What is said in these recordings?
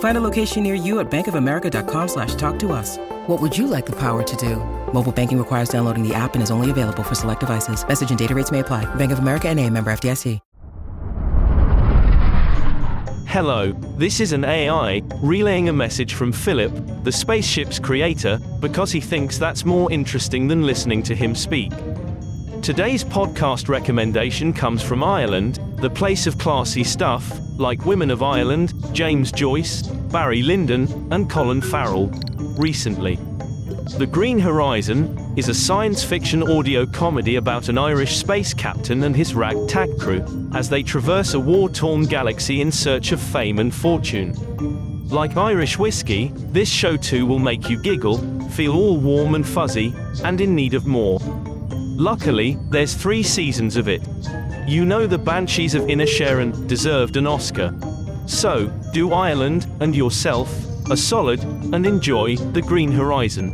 Find a location near you at bankofamerica.com slash talk to us. What would you like the power to do? Mobile banking requires downloading the app and is only available for select devices. Message and data rates may apply. Bank of America and a member FDIC. Hello, this is an AI relaying a message from Philip, the spaceship's creator, because he thinks that's more interesting than listening to him speak. Today's podcast recommendation comes from Ireland, the place of classy stuff, like Women of Ireland, James Joyce, Barry Lyndon, and Colin Farrell. Recently, The Green Horizon is a science fiction audio comedy about an Irish space captain and his ragtag crew as they traverse a war torn galaxy in search of fame and fortune. Like Irish whiskey, this show too will make you giggle, feel all warm and fuzzy, and in need of more. Luckily, there's three seasons of it. You know the Banshees of Inisherin deserved an Oscar. So, do Ireland and yourself a solid and enjoy The Green Horizon.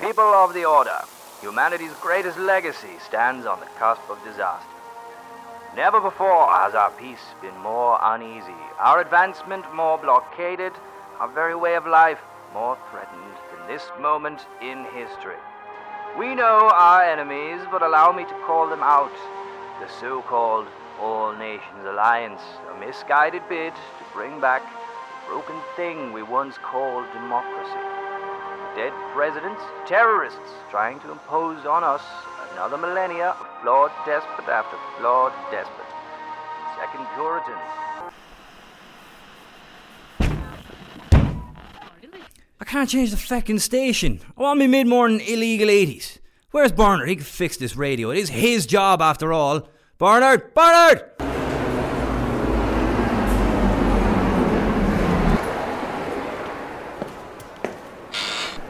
People of the Order, humanity's greatest legacy stands on the cusp of disaster. Never before has our peace been more uneasy, our advancement more blockaded, our very way of life more threatened than this moment in history. We know our enemies, but allow me to call them out. The so called All Nations Alliance, a misguided bid to bring back the broken thing we once called democracy. Dead presidents, terrorists trying to impose on us another millennia of flawed despot after flawed despot. Second Puritans. I can't change the fucking station. I want me mid-morning illegal 80s. Where's Bernard? He can fix this radio. It is his job after all. Barnard! Bernard!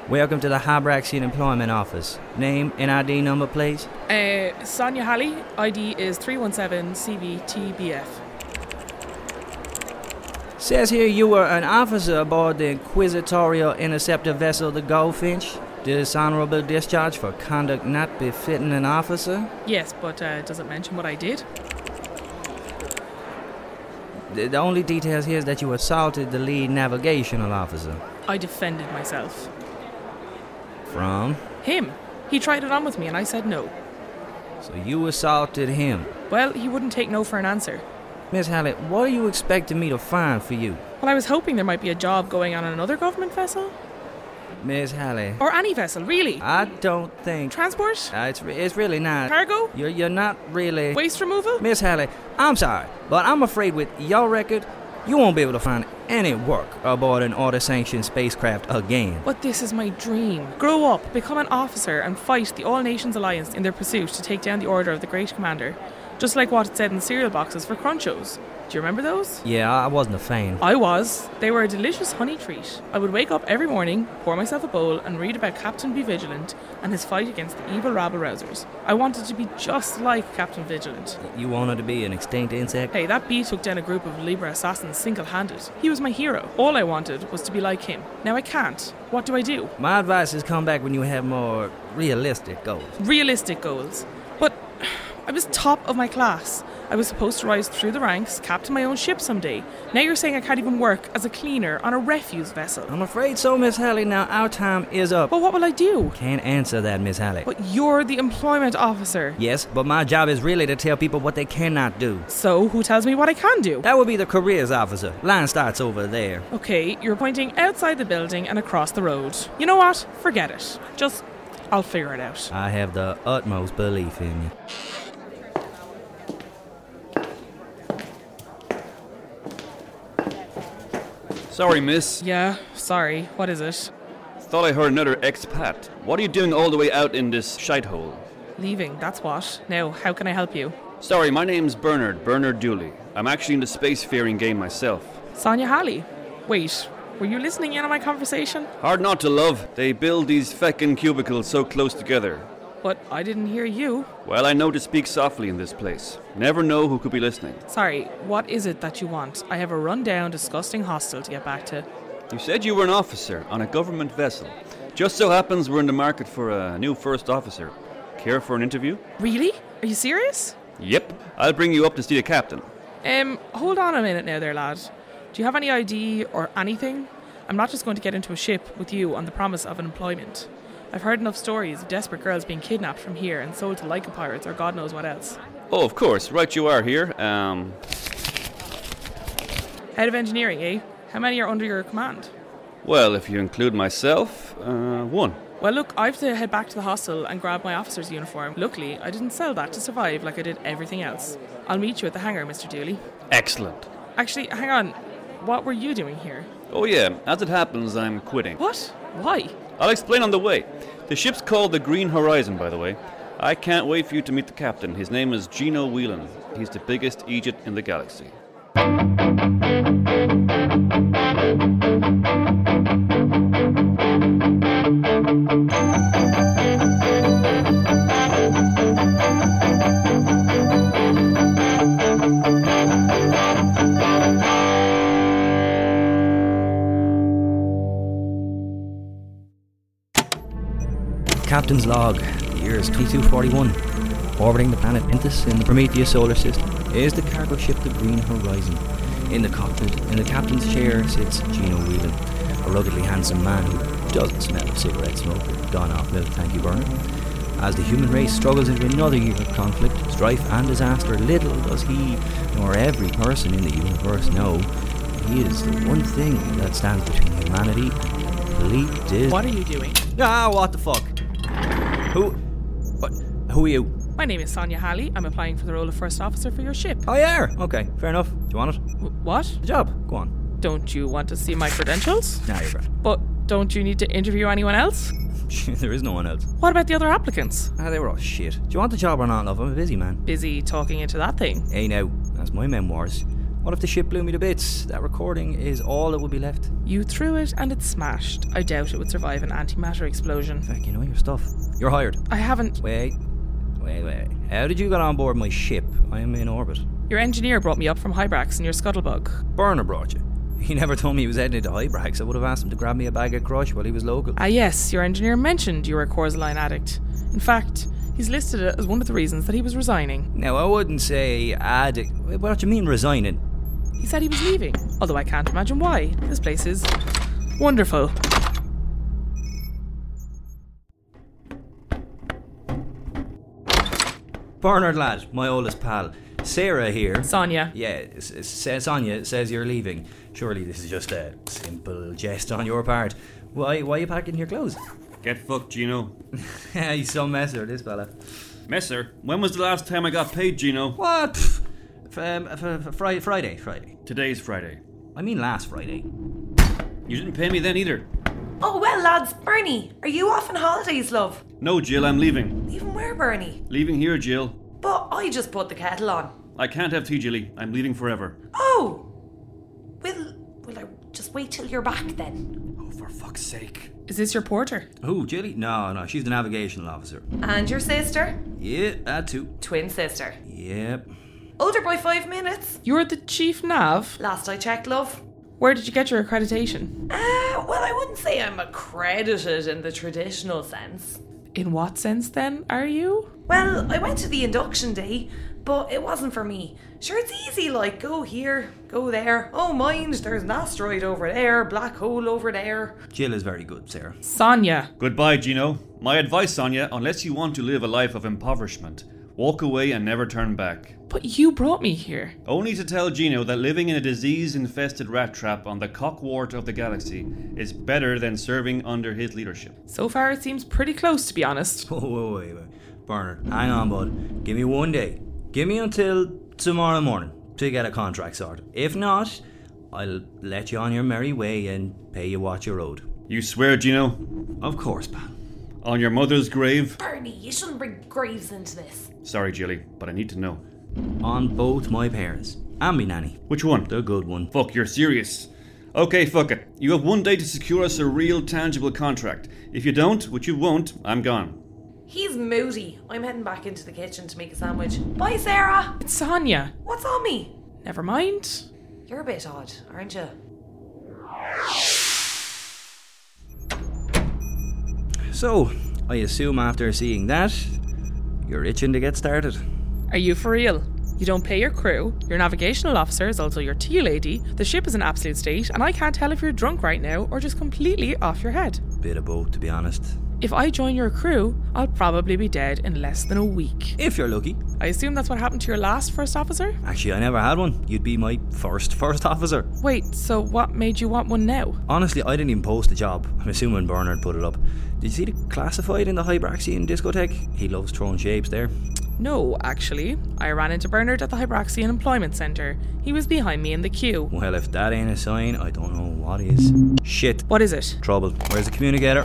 Welcome to the Hybraxian Employment Office. Name, NID number, please. Uh, Sonia Halley, ID is 317CVTBF. Says here you were an officer aboard the Inquisitorial Interceptor vessel the Goldfinch. Dishonorable discharge for conduct not befitting an officer. Yes, but uh, does it mention what I did? The, the only details here is that you assaulted the lead navigational officer. I defended myself. From? Him. He tried it on with me and I said no. So you assaulted him. Well, he wouldn't take no for an answer. Miss Halley, what are you expecting me to find for you? Well, I was hoping there might be a job going on on another government vessel. Miss Halley, Or any vessel, really. I don't think. Transport? Uh, it's, re- it's really not. Cargo? You're, you're not really. Waste removal? Miss Halley, I'm sorry, but I'm afraid with your record, you won't be able to find any work aboard an order sanctioned spacecraft again. But this is my dream. Grow up, become an officer, and fight the All Nations Alliance in their pursuit to take down the order of the Great Commander. Just like what it said in the cereal boxes for Crunchos. Do you remember those? Yeah, I wasn't a fan. I was. They were a delicious honey treat. I would wake up every morning, pour myself a bowl, and read about Captain Bee Vigilant and his fight against the evil rabble rousers. I wanted to be just like Captain Vigilant. You wanted to be an extinct insect? Hey, that bee took down a group of Libra assassins single handed. He was my hero. All I wanted was to be like him. Now I can't. What do I do? My advice is come back when you have more realistic goals. Realistic goals. I was top of my class. I was supposed to rise through the ranks, captain my own ship someday. Now you're saying I can't even work as a cleaner on a refuse vessel. I'm afraid so, Miss Halley. Now our time is up. But what will I do? Can't answer that, Miss Halley. But you're the employment officer. Yes, but my job is really to tell people what they cannot do. So who tells me what I can do? That would be the careers officer. Line starts over there. Okay, you're pointing outside the building and across the road. You know what? Forget it. Just, I'll figure it out. I have the utmost belief in you. Sorry, miss. Yeah, sorry. What is it? Thought I heard another expat. What are you doing all the way out in this shite hole? Leaving, that's what. Now, how can I help you? Sorry, my name's Bernard, Bernard Dooley. I'm actually in the spacefaring game myself. Sonia Halley. Wait, were you listening in on my conversation? Hard not to love. They build these feckin' cubicles so close together. But I didn't hear you. Well, I know to speak softly in this place. Never know who could be listening. Sorry, what is it that you want? I have a rundown, disgusting hostel to get back to. You said you were an officer on a government vessel. Just so happens we're in the market for a new first officer. Care for an interview? Really? Are you serious? Yep. I'll bring you up to see the captain. Um, hold on a minute now there, lad. Do you have any ID or anything? I'm not just going to get into a ship with you on the promise of an employment. I've heard enough stories of desperate girls being kidnapped from here and sold to Leica pirates or God knows what else. Oh, of course. Right you are here. Um, Head of engineering, eh? How many are under your command? well, if you include myself, uh, one. Well, look, I have to head back to the hostel and grab my officer's uniform. Luckily, I didn't sell that to survive like I did everything else. I'll meet you at the hangar, Mr. Dooley. Excellent. Actually, hang on. What were you doing here? Oh, yeah. As it happens, I'm quitting. What? Why? I'll explain on the way. The ship's called the Green Horizon, by the way. I can't wait for you to meet the captain. His name is Gino Whelan. He's the biggest Egypt in the galaxy. Captain's log. The year is 2241. Orbiting the planet Pintus in the Prometheus solar system is the cargo ship the Green Horizon. In the cockpit, in the captain's chair, sits Gino Whelan, a ruggedly handsome man who doesn't smell of cigarette smoke or gone off milk, thank you, Bernard. As the human race struggles into another year of conflict, strife, and disaster, little does he, nor every person in the universe, know he is the one thing that stands between humanity and complete dis- What are you doing? Ah, what the fuck? Who? What? Who are you? My name is Sonia Halley. I'm applying for the role of first officer for your ship. Oh, yeah. Okay, fair enough. Do you want it? W- what? The job. Go on. Don't you want to see my credentials? Nah, you're grand. But don't you need to interview anyone else? there is no one else. What about the other applicants? Ah, they were all shit. Do you want the job or not, love? I'm a busy man. Busy talking into that thing. Hey, now, that's my memoirs. What if the ship blew me to bits? That recording is all that would be left. You threw it and it smashed. I doubt it would survive an antimatter explosion. Fuck, you know your stuff. You're hired. I haven't. Wait, wait, wait. How did you get on board my ship? I am in orbit. Your engineer brought me up from Hybrax in your scuttlebug. Burner brought you. He never told me he was heading to Hybrax. I would have asked him to grab me a bag of crush while he was local. Ah, yes, your engineer mentioned you were a Corsaline addict. In fact, he's listed it as one of the reasons that he was resigning. Now, I wouldn't say addict. What do you mean resigning? He said he was leaving, although I can't imagine why. This place is wonderful. Bernard lad, my oldest pal. Sarah here. Sonia. Yeah, s- s- Sonia says you're leaving. Surely this is just a simple jest on your part. Why, why are you packing your clothes? Get fucked, Gino. He's some messer, this fella. Messer, when was the last time I got paid, Gino? What? Pff, f- um, f- f- Friday, Friday, Friday. Today's Friday. I mean last Friday. You didn't pay me then either. Oh, well, lads, Bernie, are you off on holidays, love? No, Jill, I'm leaving. Leaving where, Bernie? Leaving here, Jill. But I just put the kettle on. I can't have tea, Jilly. I'm leaving forever. Oh! Will, will I just wait till you're back then? Oh, for fuck's sake. Is this your porter? Who, Jilly? No, no, she's the navigational officer. And your sister? Yeah, that too. Twin sister. Yep. Older by five minutes. You're the chief nav? Last I checked, love. Where did you get your accreditation? Uh, well, I wouldn't say I'm accredited in the traditional sense. In what sense then are you? Well, I went to the induction day, but it wasn't for me. Sure, it's easy, like, go here, go there. Oh, mind, there's an asteroid over there, black hole over there. Jill is very good, Sarah. Sonia. Goodbye, Gino. My advice, Sonia, unless you want to live a life of impoverishment, walk away and never turn back. But you brought me here. Only to tell Gino that living in a disease infested rat trap on the cockwart of the galaxy is better than serving under his leadership. So far, it seems pretty close, to be honest. Whoa, whoa, wait, wait. Bernard, hang on, bud. Give me one day. Give me until tomorrow morning to get a contract sorted. If not, I'll let you on your merry way and pay you what you're owed. You swear, Gino? Of course, pal. On your mother's grave? Bernie, you shouldn't bring graves into this. Sorry, Jilly, but I need to know. On both my parents and me nanny. Which one? The good one. Fuck, you're serious. Okay, fuck it. You have one day to secure us a real, tangible contract. If you don't, which you won't, I'm gone. He's moody. I'm heading back into the kitchen to make a sandwich. Bye, Sarah. It's Sonia. What's on me? Never mind. You're a bit odd, aren't you? So, I assume after seeing that, you're itching to get started. Are you for real? You don't pay your crew, your navigational officer is also your tea lady, the ship is in absolute state, and I can't tell if you're drunk right now or just completely off your head. Bit of both, to be honest. If I join your crew, I'll probably be dead in less than a week. If you're lucky. I assume that's what happened to your last first officer? Actually, I never had one. You'd be my first first officer. Wait, so what made you want one now? Honestly, I didn't even post the job. I'm assuming Bernard put it up. Did you see the classified in the Hybraxian discotheque? He loves throwing shapes there. No, actually. I ran into Bernard at the Hybraxian Employment Centre. He was behind me in the queue. Well, if that ain't a sign, I don't know what is. Shit. What is it? Trouble. Where's the communicator?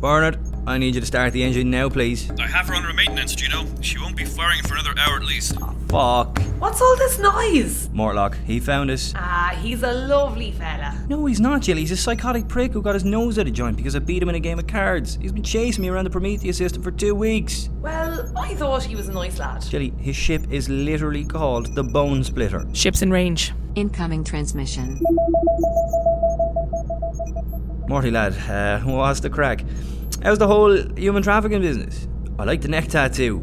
Bernard, I need you to start the engine now, please. I have her under maintenance, Gino. She won't be firing for another hour at least. Fuck. What's all this noise? Mortlock, he found us. Ah, he's a lovely fella. No, he's not, Jill. He's a psychotic prick who got his nose out of joint because I beat him in a game of cards. He's been chasing me around the Prometheus system for two weeks. Well, I thought he was a nice lad. Jilly, his ship is literally called the Bone Splitter. Ship's in range. Incoming transmission. Morty lad, uh, what's the crack? How's the whole human trafficking business? I like the neck tattoo.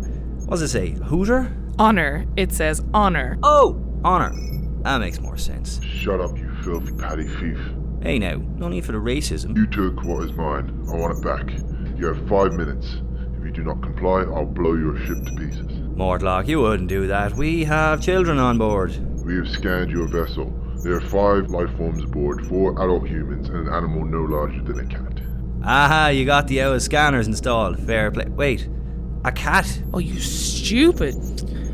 What's it say? Hooter? Honor. It says honor. Oh, honor. That makes more sense. Shut up, you filthy paddy thief. Hey now, no need for the racism. You took what is mine. I want it back. You have five minutes. If you do not comply, I'll blow your ship to pieces. Mortlock, you wouldn't do that. We have children on board. We have scanned your vessel. There are five life forms aboard, four adult humans, and an animal no larger than a cat. Aha, you got the OS scanners installed. Fair play. Wait, a cat? Oh, you stupid.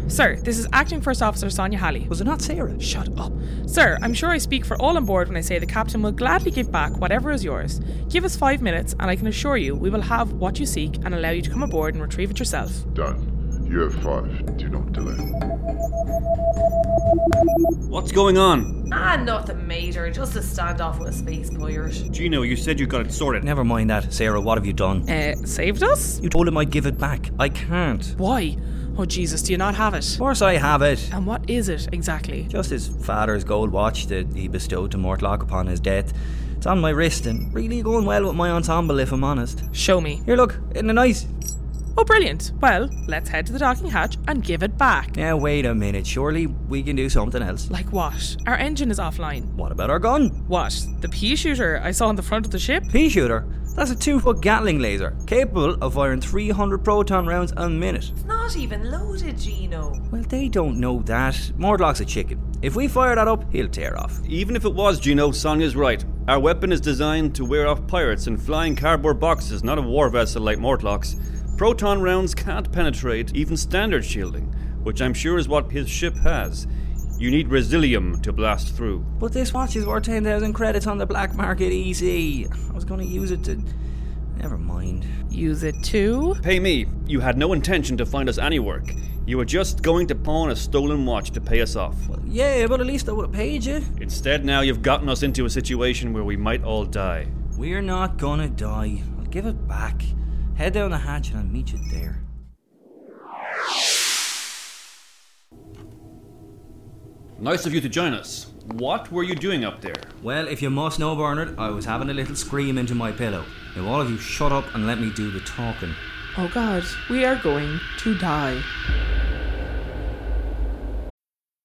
Sir, this is Acting First Officer Sonia Halley. Was it not Sarah? Shut up. Sir, I'm sure I speak for all on board when I say the captain will gladly give back whatever is yours. Give us five minutes, and I can assure you we will have what you seek and allow you to come aboard and retrieve it yourself. Done. You have five. Do not delay. What's going on? Ah, nothing major. Just a standoff with a space pirate. Gino, you said you got it sorted. Never mind that. Sarah, what have you done? Uh, saved us? You told him I'd give it back. I can't. Why? Oh, Jesus, do you not have it? Of course I have it. And what is it exactly? Just his father's gold watch that he bestowed to Mortlock upon his death. It's on my wrist and really going well with my ensemble, if I'm honest. Show me. Here, look, isn't it nice? Oh, brilliant. Well, let's head to the docking hatch and give it back. Now, wait a minute. Surely we can do something else. Like what? Our engine is offline. What about our gun? What? The pea shooter I saw on the front of the ship? Pea shooter? That's a two foot Gatling laser, capable of firing 300 proton rounds a minute. It's not even loaded, Gino. Well, they don't know that. Mortlock's a chicken. If we fire that up, he'll tear off. Even if it was, Gino, Sonia's right. Our weapon is designed to wear off pirates and flying cardboard boxes, not a war vessel like Mortlock's. Proton rounds can't penetrate even standard shielding, which I'm sure is what his ship has. You need Resilium to blast through. But this watch is worth 10,000 credits on the black market easy. I was going to use it to. Never mind. Use it too? Pay me. You had no intention to find us any work. You were just going to pawn a stolen watch to pay us off. Well, yeah, but at least I would have paid you. Instead, now you've gotten us into a situation where we might all die. We're not gonna die. I'll give it back. Head down the hatch and I'll meet you there. Nice of you to join us. What were you doing up there? Well, if you must know, Bernard, I was having a little scream into my pillow. Now, all of you shut up and let me do the talking. Oh god, we are going to die.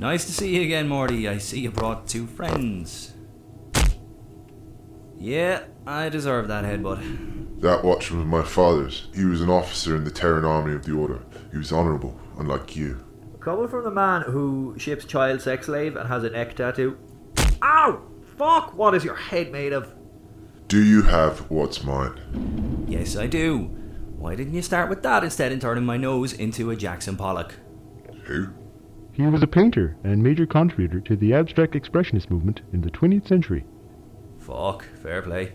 Nice to see you again, Morty. I see you brought two friends. Yeah, I deserve that headbutt. That watch was my father's. He was an officer in the Terran Army of the Order. He was honourable, unlike you. Coming from the man who ships child sex slave and has a neck tattoo. Ow! Fuck! What is your head made of? Do you have what's mine? Yes, I do. Why didn't you start with that instead of turning my nose into a Jackson Pollock? Who? He was a painter and major contributor to the abstract expressionist movement in the 20th century. Fuck, fair play.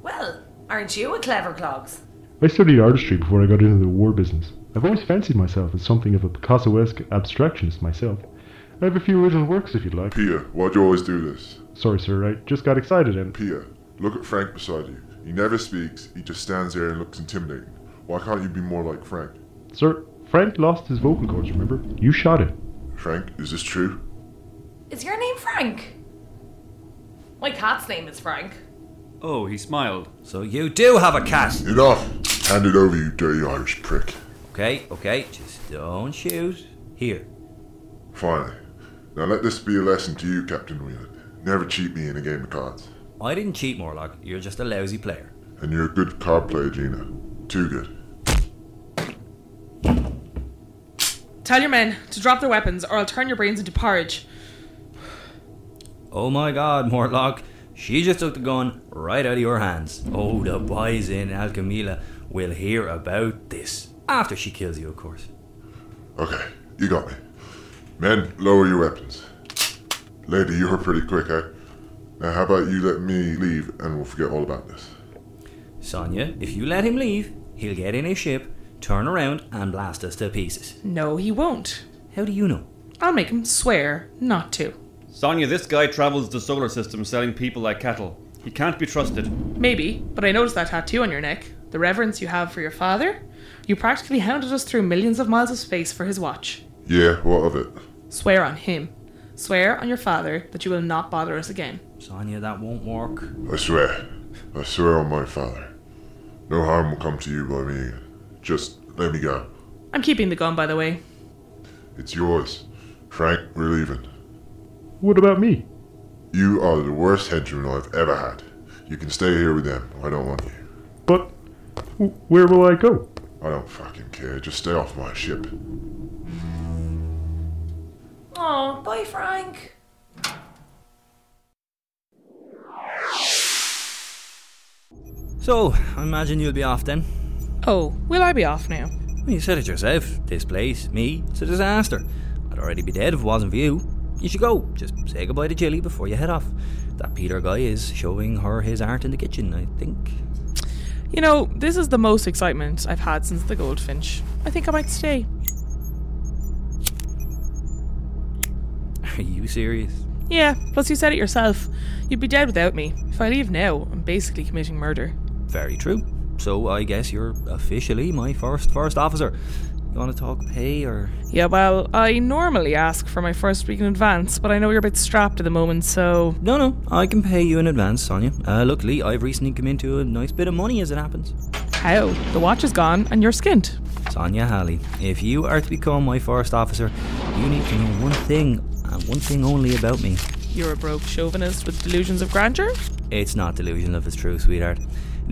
Well, aren't you a clever clogs? I studied artistry before I got into the war business. I've always fancied myself as something of a Picasso-esque abstractionist myself. I have a few original works if you'd like. Pia, why'd you always do this? Sorry, sir, I just got excited and. Pia, look at Frank beside you. He never speaks, he just stands there and looks intimidating. Why can't you be more like Frank? Sir, Frank lost his vocal cords, remember? You shot it. Frank, is this true? Is your name Frank? My cat's name is Frank. Oh, he smiled. So you do have a cat? Enough! Hand it over, you dirty Irish prick. Okay, okay, just don't shoot. Here. Finally. Now let this be a lesson to you, Captain Whelan. Never cheat me in a game of cards. I didn't cheat, Mortlock. You're just a lousy player. And you're a good card player, Gino. Too good. Tell your men to drop their weapons or I'll turn your brains into porridge. Oh my god, Mortlock. She just took the gun right out of your hands. Oh, the boys in Alchemila will hear about this. After she kills you, of course. Okay, you got me. Men, lower your weapons. Lady, you were pretty quick, eh? Now, how about you let me leave and we'll forget all about this? Sonia, if you let him leave, he'll get in his ship, turn around, and blast us to pieces. No, he won't. How do you know? I'll make him swear not to. Sonia, this guy travels the solar system selling people like cattle. He can't be trusted. Maybe, but I noticed that tattoo on your neck. The reverence you have for your father. You practically hounded us through millions of miles of space for his watch. Yeah, what of it? Swear on him. Swear on your father that you will not bother us again. Sonia, that won't work. I swear. I swear on my father. No harm will come to you by me again. Just let me go. I'm keeping the gun, by the way. It's yours. Frank, we're leaving. What about me? You are the worst henchman I've ever had. You can stay here with them. I don't want you. But wh- where will I go? I don't fucking care. Just stay off my ship. Oh, bye, Frank. So, I imagine you'll be off then. Oh, will I be off now? Well, you said it yourself. This place, me, it's a disaster. I'd already be dead if it wasn't for you. You should go. Just say goodbye to Jilly before you head off. That Peter guy is showing her his art in the kitchen, I think. You know, this is the most excitement I've had since the Goldfinch. I think I might stay. Are you serious? Yeah, plus you said it yourself. You'd be dead without me. If I leave now, I'm basically committing murder. Very true. So I guess you're officially my first first officer. You want to talk pay or? Yeah, well, I normally ask for my first week in advance, but I know you're a bit strapped at the moment, so. No, no, I can pay you in advance, Sonia. Uh, luckily, I've recently come into a nice bit of money as it happens. How? The watch is gone and you're skint. Sonia Halley, if you are to become my first officer, you need to know one thing, and one thing only about me. You're a broke chauvinist with delusions of grandeur? It's not delusion of it's true, sweetheart.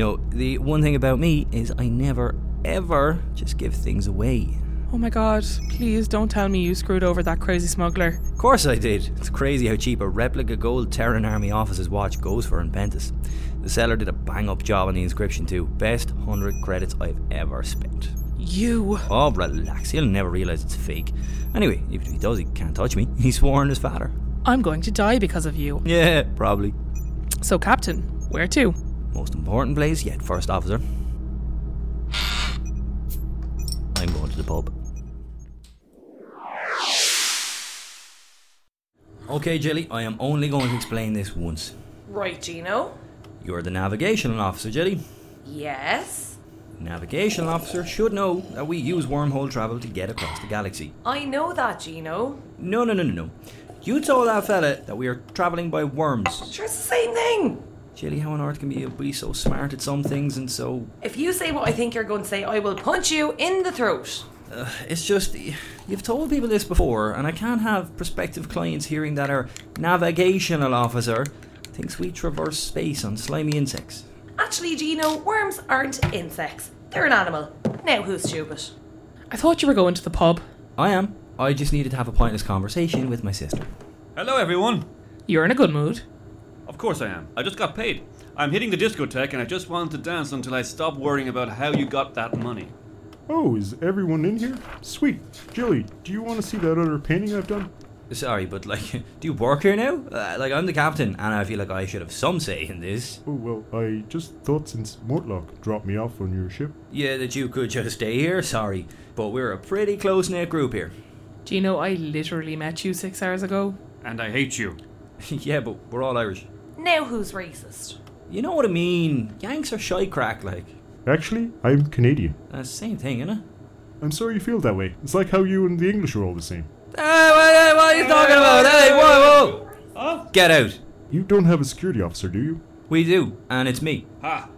No, the one thing about me is I never, ever just give things away. Oh my god, please don't tell me you screwed over that crazy smuggler. Of course I did. It's crazy how cheap a replica gold Terran Army officer's watch goes for in Pentis. The seller did a bang up job on the inscription too. Best 100 credits I've ever spent. You. Oh, relax. You'll never realise it's fake. Anyway, even if he does, he can't touch me. He swore on his father. I'm going to die because of you. Yeah, probably. So, Captain, where to? Most important place yet, first officer. I'm going to the pub. Okay, Jilly, I am only going to explain this once. Right, Gino. You're the navigational officer, Jilly. Yes. Navigational officer should know that we use wormhole travel to get across the galaxy. I know that, Gino. No, no, no, no, no. You told that fella that we are travelling by worms. Sure, it's the same thing. Jilly, how on earth can you be so smart at some things and so. If you say what I think you're going to say, I will punch you in the throat. Uh, it's just. You've told people this before, and I can't have prospective clients hearing that our navigational officer thinks we traverse space on slimy insects. Actually, Gino, worms aren't insects. They're an animal. Now who's stupid? I thought you were going to the pub. I am. I just needed to have a pointless conversation with my sister. Hello, everyone. You're in a good mood. Of course I am. I just got paid. I'm hitting the discotheque and I just wanted to dance until I stop worrying about how you got that money. Oh, is everyone in here? Sweet. Jilly, do you want to see that other painting I've done? Sorry, but like, do you work here now? Uh, like, I'm the captain, and I feel like I should have some say in this. Oh, well, I just thought since Mortlock dropped me off on your ship. Yeah, that you could just stay here, sorry. But we're a pretty close knit group here. Do you know I literally met you six hours ago. And I hate you. yeah, but we're all Irish. Now who's racist? You know what I mean? Yanks are shy crack, like. Actually, I'm Canadian. That's the same thing, isn't? I'm sorry you feel that way. It's like how you and the English are all the same. Uh, hey, what, hey, uh, what are you talking about? Hey, whoa, whoa! Huh? Get out. You don't have a security officer, do you? We do, and it's me. Ha!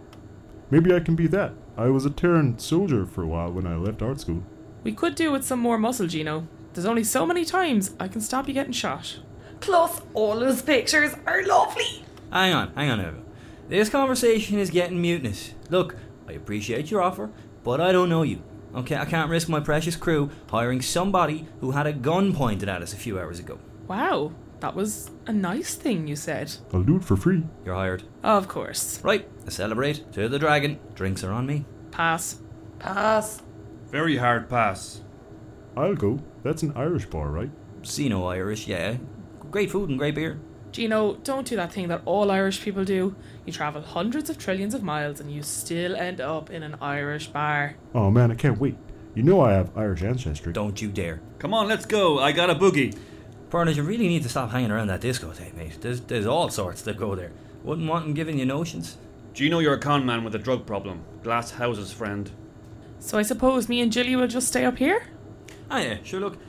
Maybe I can be that. I was a Terran soldier for a while when I left art school. We could do with some more muscle, Gino. There's only so many times I can stop you getting shot. Plus, all those pictures are lovely. Hang on, hang on, Eva. This conversation is getting mutinous. Look, I appreciate your offer, but I don't know you. Okay, I can't risk my precious crew hiring somebody who had a gun pointed at us a few hours ago. Wow, that was a nice thing you said. I'll do it for free. You're hired. Of course. Right, celebrate. To the dragon. Drinks are on me. Pass. Pass. Very hard pass. I'll go. That's an Irish bar, right? See no Irish, yeah. Great food and great beer. Gino, don't do that thing that all Irish people do. You travel hundreds of trillions of miles and you still end up in an Irish bar. Oh man, I can't wait. You know I have Irish ancestry. Don't you dare. Come on, let's go. I got a boogie. Bernard, you really need to stop hanging around that disco discotheque, mate. There's, there's all sorts that go there. Wouldn't want him giving you notions. Gino, you're a con man with a drug problem. Glass houses, friend. So I suppose me and Jilly will just stay up here? Ah, yeah, sure, look.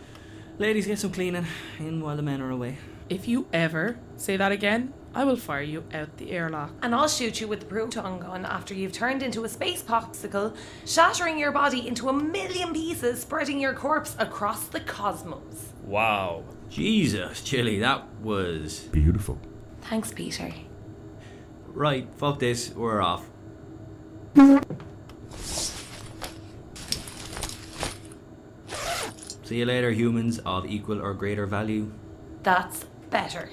Ladies, get some cleaning in while the men are away. If you ever say that again, I will fire you out the airlock. And I'll shoot you with the proton gun after you've turned into a space popsicle, shattering your body into a million pieces, spreading your corpse across the cosmos. Wow. Jesus, Jilly, that was. Beautiful. Thanks, Peter. Right, fuck this, we're off. See you later, humans of equal or greater value. That's better.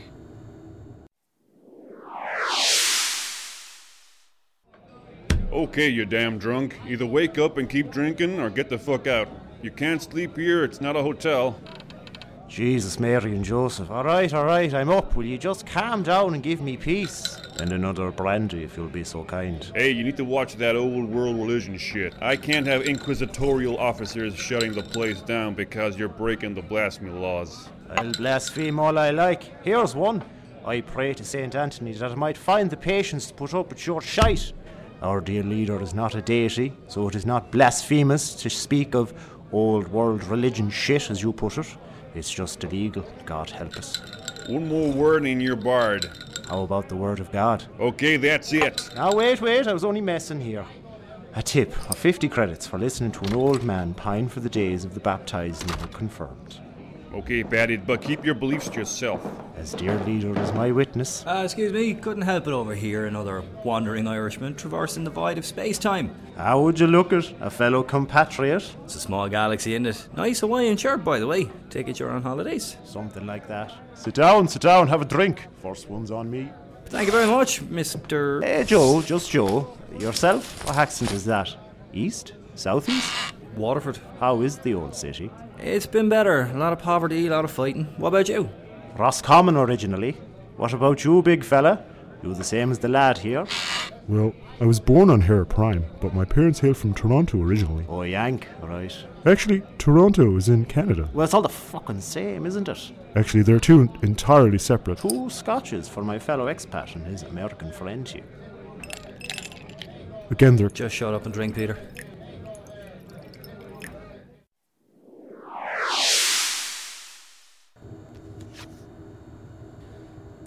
Okay, you damn drunk. Either wake up and keep drinking or get the fuck out. You can't sleep here, it's not a hotel. Jesus, Mary and Joseph. All right, all right, I'm up. Will you just calm down and give me peace? And another brandy, if you'll be so kind. Hey, you need to watch that old world religion shit. I can't have inquisitorial officers shutting the place down because you're breaking the blasphemy laws. I'll blaspheme all I like. Here's one. I pray to St. Anthony that I might find the patience to put up with your shite. Our dear leader is not a deity, so it is not blasphemous to speak of old world religion shit, as you put it. It's just illegal. God help us. One more word in your bard. How about the word of God? Okay, that's it. Now, wait, wait, I was only messing here. A tip of 50 credits for listening to an old man pine for the days of the baptized never confirmed. Okay, Patty, but keep your beliefs to yourself. As dear leader is my witness. Uh, excuse me, couldn't help it over here, another wandering Irishman traversing the void of space time. How would you look at a fellow compatriot? It's a small galaxy, isn't it? Nice Hawaiian shirt, by the way. Take it you're on holidays. Something like that. Sit down, sit down, have a drink. First one's on me. Thank you very much, Mr. Hey, Joe, just Joe. Yourself? What accent is that? East? Southeast? Waterford. How is the old city? It's been better. A lot of poverty, a lot of fighting. What about you? Roscommon originally. What about you, big fella? You the same as the lad here? Well, I was born on Hare Prime, but my parents hail from Toronto originally. Oh, Yank, right. Actually, Toronto is in Canada. Well, it's all the fucking same, isn't it? Actually, they're two entirely separate. Two scotches for my fellow expat and his American friend here. Again, they're. Just shut up and drink, Peter.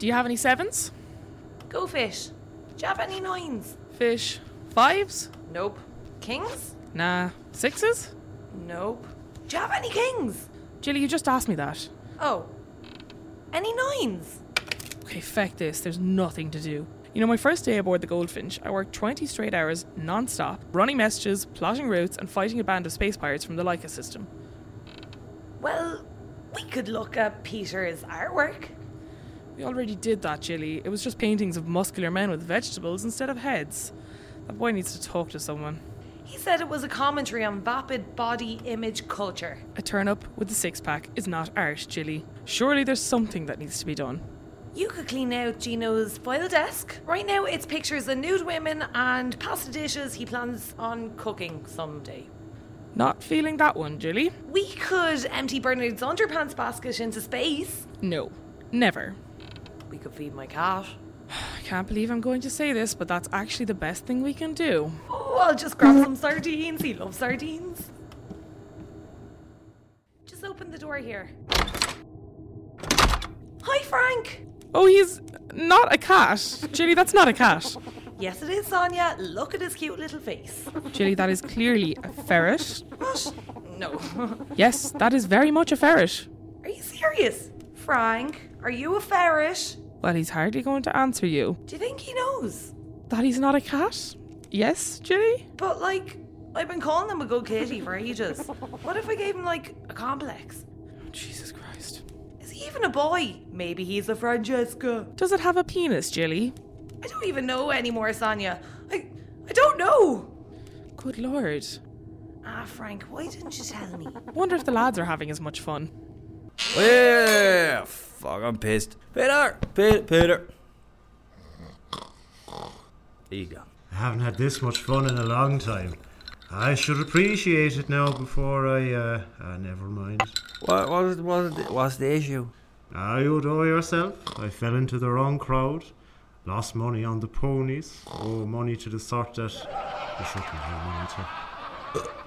Do you have any sevens? Go fish. Do you have any nines? Fish. Fives? Nope. Kings? Nah. Sixes? Nope. Do you have any kings? Jilly, you just asked me that. Oh. Any nines? Okay, feck this. There's nothing to do. You know, my first day aboard the Goldfinch, I worked 20 straight hours non stop, running messages, plotting routes, and fighting a band of space pirates from the Leica system. Well, we could look at Peter's artwork. We already did that, Jilly. It was just paintings of muscular men with vegetables instead of heads. That boy needs to talk to someone. He said it was a commentary on vapid body image culture. A turn up with a six pack is not art, Jilly. Surely there's something that needs to be done. You could clean out Gino's file desk. Right now, it's pictures of nude women and pasta dishes he plans on cooking someday. Not feeling that one, Jilly? We could empty Bernard's underpants basket into space. No, never. We could feed my cat. I can't believe I'm going to say this, but that's actually the best thing we can do. Oh, I'll just grab some sardines. He loves sardines. Just open the door here. Hi, Frank. Oh, he's not a cat. Jilly, that's not a cat. Yes, it is, Sonia. Look at his cute little face. Jilly, that is clearly a ferret. What? No. Yes, that is very much a ferret. Are you serious? Frank, are you a ferret? Well, he's hardly going to answer you. Do you think he knows? That he's not a cat? Yes, Jilly? But, like, I've been calling him a good kitty for ages. What if I gave him, like, a complex? Jesus Christ. Is he even a boy? Maybe he's a Francesca. Does it have a penis, Jilly? I don't even know anymore, Sonia. I, I don't know. Good lord. Ah, Frank, why didn't you tell me? Wonder if the lads are having as much fun. Yeah, fuck, I'm pissed. Peter, Peter, Peter. There you go. I haven't had this much fun in a long time. I should appreciate it now before I, uh, uh never mind. What, what, is- what, is the- what's the issue? Ah, you know yourself. I fell into the wrong crowd. Lost money on the ponies. Oh, money to the sort that you shouldn't have money to.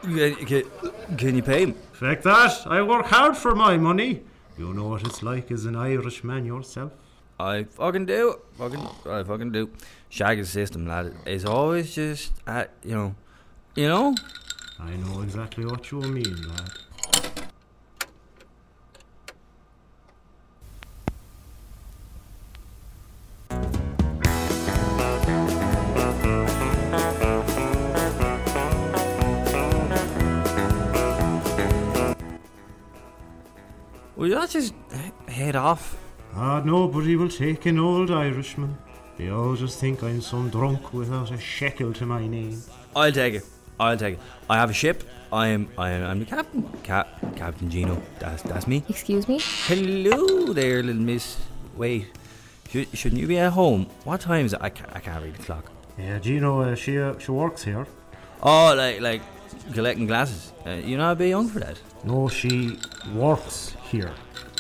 Can, can, can you pay him? Fuck that, I work hard for my money. You know what it's like as an Irishman yourself. I fucking do. Fucking, I fucking do. Shaggy's system, lad. It's always just, uh, you know, you know. I know exactly what you mean, lad. Will you not just head off? Ah, nobody will take an old Irishman. They all just think I'm some drunk without a shekel to my name. I'll take it. I'll take it. I have a ship. I am. I am. I'm the captain. Cap, Captain Gino. That's that's me. Excuse me? Hello there, little miss. Wait. Should, shouldn't you be at home? What time is it? I can't, I can't read the clock. Yeah, Gino, uh, she uh, she works here. Oh, like like collecting glasses. Uh, you're not a bit young for that. No, she works here.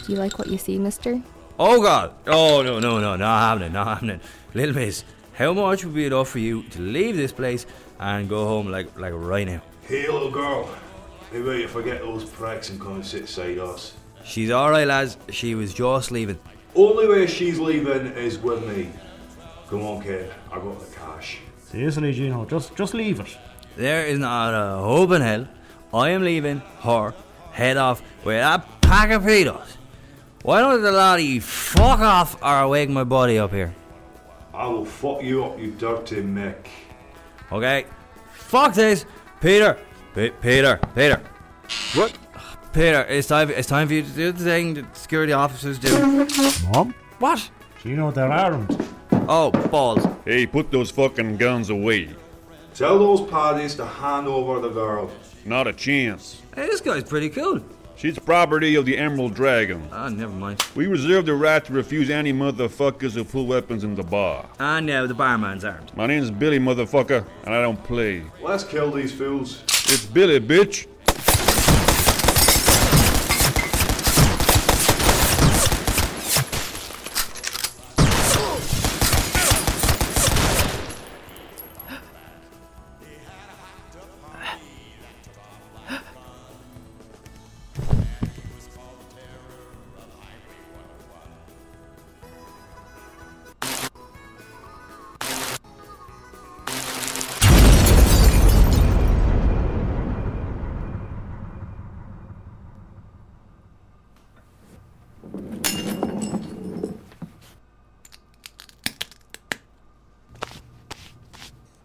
Do you like what you see, mister? Oh God! Oh no no no! Not happening! Not happening! Little miss, how much would be enough for you to leave this place and go home like like right now? Hey, little girl. Maybe you forget those pricks and come and sit beside us. She's all right, lads. She was just leaving. Only way she's leaving is with me. Come on, kid. I got the cash. Seriously, Gino, just just leave it. There is not a hope in hell. I am leaving her head off with a pack of peanuts. Why don't the lot of you fuck off or wake my body up here? I will fuck you up, you dirty Mick. Okay? Fuck this! Peter! Pe- Peter! Peter! What? Peter, it's time, it's time for you to do the thing that security officers do. Mom? What? Gino, they're armed. Oh, balls. Hey, put those fucking guns away. Tell those parties to hand over the girl. Not a chance. Hey, this guy's pretty cool. She's property of the Emerald Dragon. Ah, never mind. We reserve the right to refuse any motherfuckers who pull weapons in the bar. Ah, now the barman's armed. My name's Billy, motherfucker, and I don't play. Let's kill these fools. It's Billy, bitch.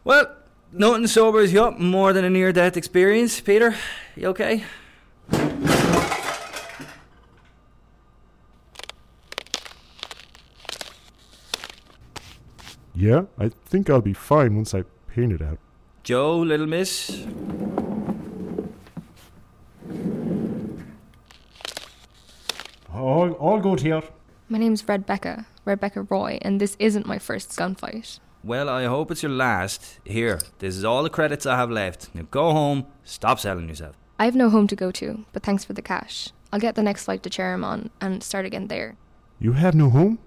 Well, nothing sobers you up more than a near death experience, Peter. You okay? Yeah, I think I'll be fine once I paint it out. Joe, little miss. All, all good here. My name's Rebecca, Rebecca Roy, and this isn't my first gunfight. Well, I hope it's your last. Here, this is all the credits I have left. Now go home, stop selling yourself. I have no home to go to, but thanks for the cash. I'll get the next flight to Chatham on and start again there. You have no home?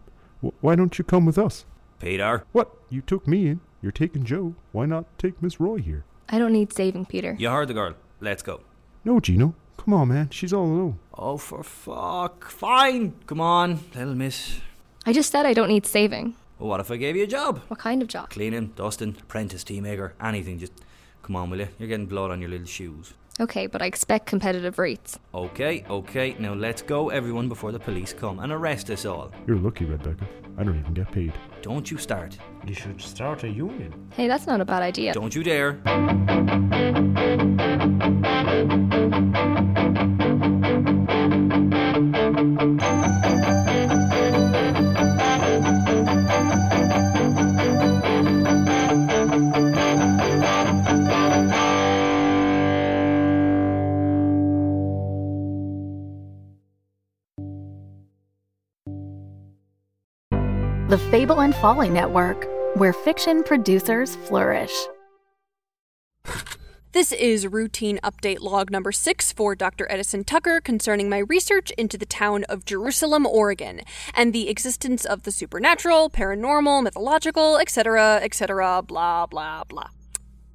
W- why don't you come with us? Peter. What? You took me in. You're taking Joe. Why not take Miss Roy here? I don't need saving, Peter. You heard the girl. Let's go. No, Gino. Come on, man. She's all alone. Oh, for fuck. Fine. Come on, little miss. I just said I don't need saving. Well, what if I gave you a job? What kind of job? Cleaning, dusting, apprentice, tea maker, anything. Just come on, will you? You're getting blood on your little shoes. Okay, but I expect competitive rates. Okay, okay. Now let's go, everyone, before the police come and arrest us all. You're lucky, Rebecca. I don't even get paid. Don't you start. You should start a union. Hey, that's not a bad idea. Don't you dare. The Fable and Folly Network, where fiction producers flourish. This is routine update log number six for Dr. Edison Tucker concerning my research into the town of Jerusalem, Oregon, and the existence of the supernatural, paranormal, mythological, etc., etc., blah, blah, blah.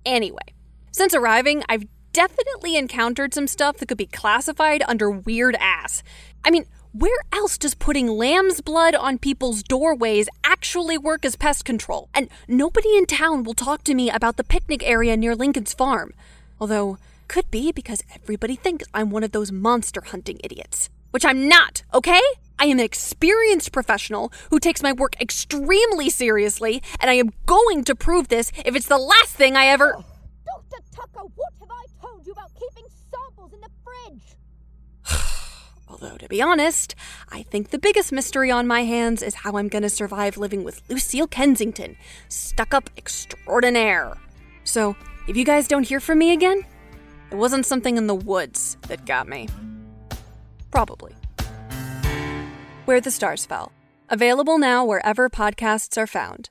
Anyway, since arriving, I've definitely encountered some stuff that could be classified under weird ass. I mean, where else does putting lamb's blood on people's doorways actually work as pest control? And nobody in town will talk to me about the picnic area near Lincoln's farm. Although, could be because everybody thinks I'm one of those monster hunting idiots. Which I'm not, okay? I am an experienced professional who takes my work extremely seriously, and I am going to prove this if it's the last thing I ever. Oh, Dr. Tucker, what have I told you about keeping samples in the fridge? Although, to be honest, I think the biggest mystery on my hands is how I'm going to survive living with Lucille Kensington, stuck up extraordinaire. So, if you guys don't hear from me again, it wasn't something in the woods that got me. Probably. Where the Stars Fell. Available now wherever podcasts are found.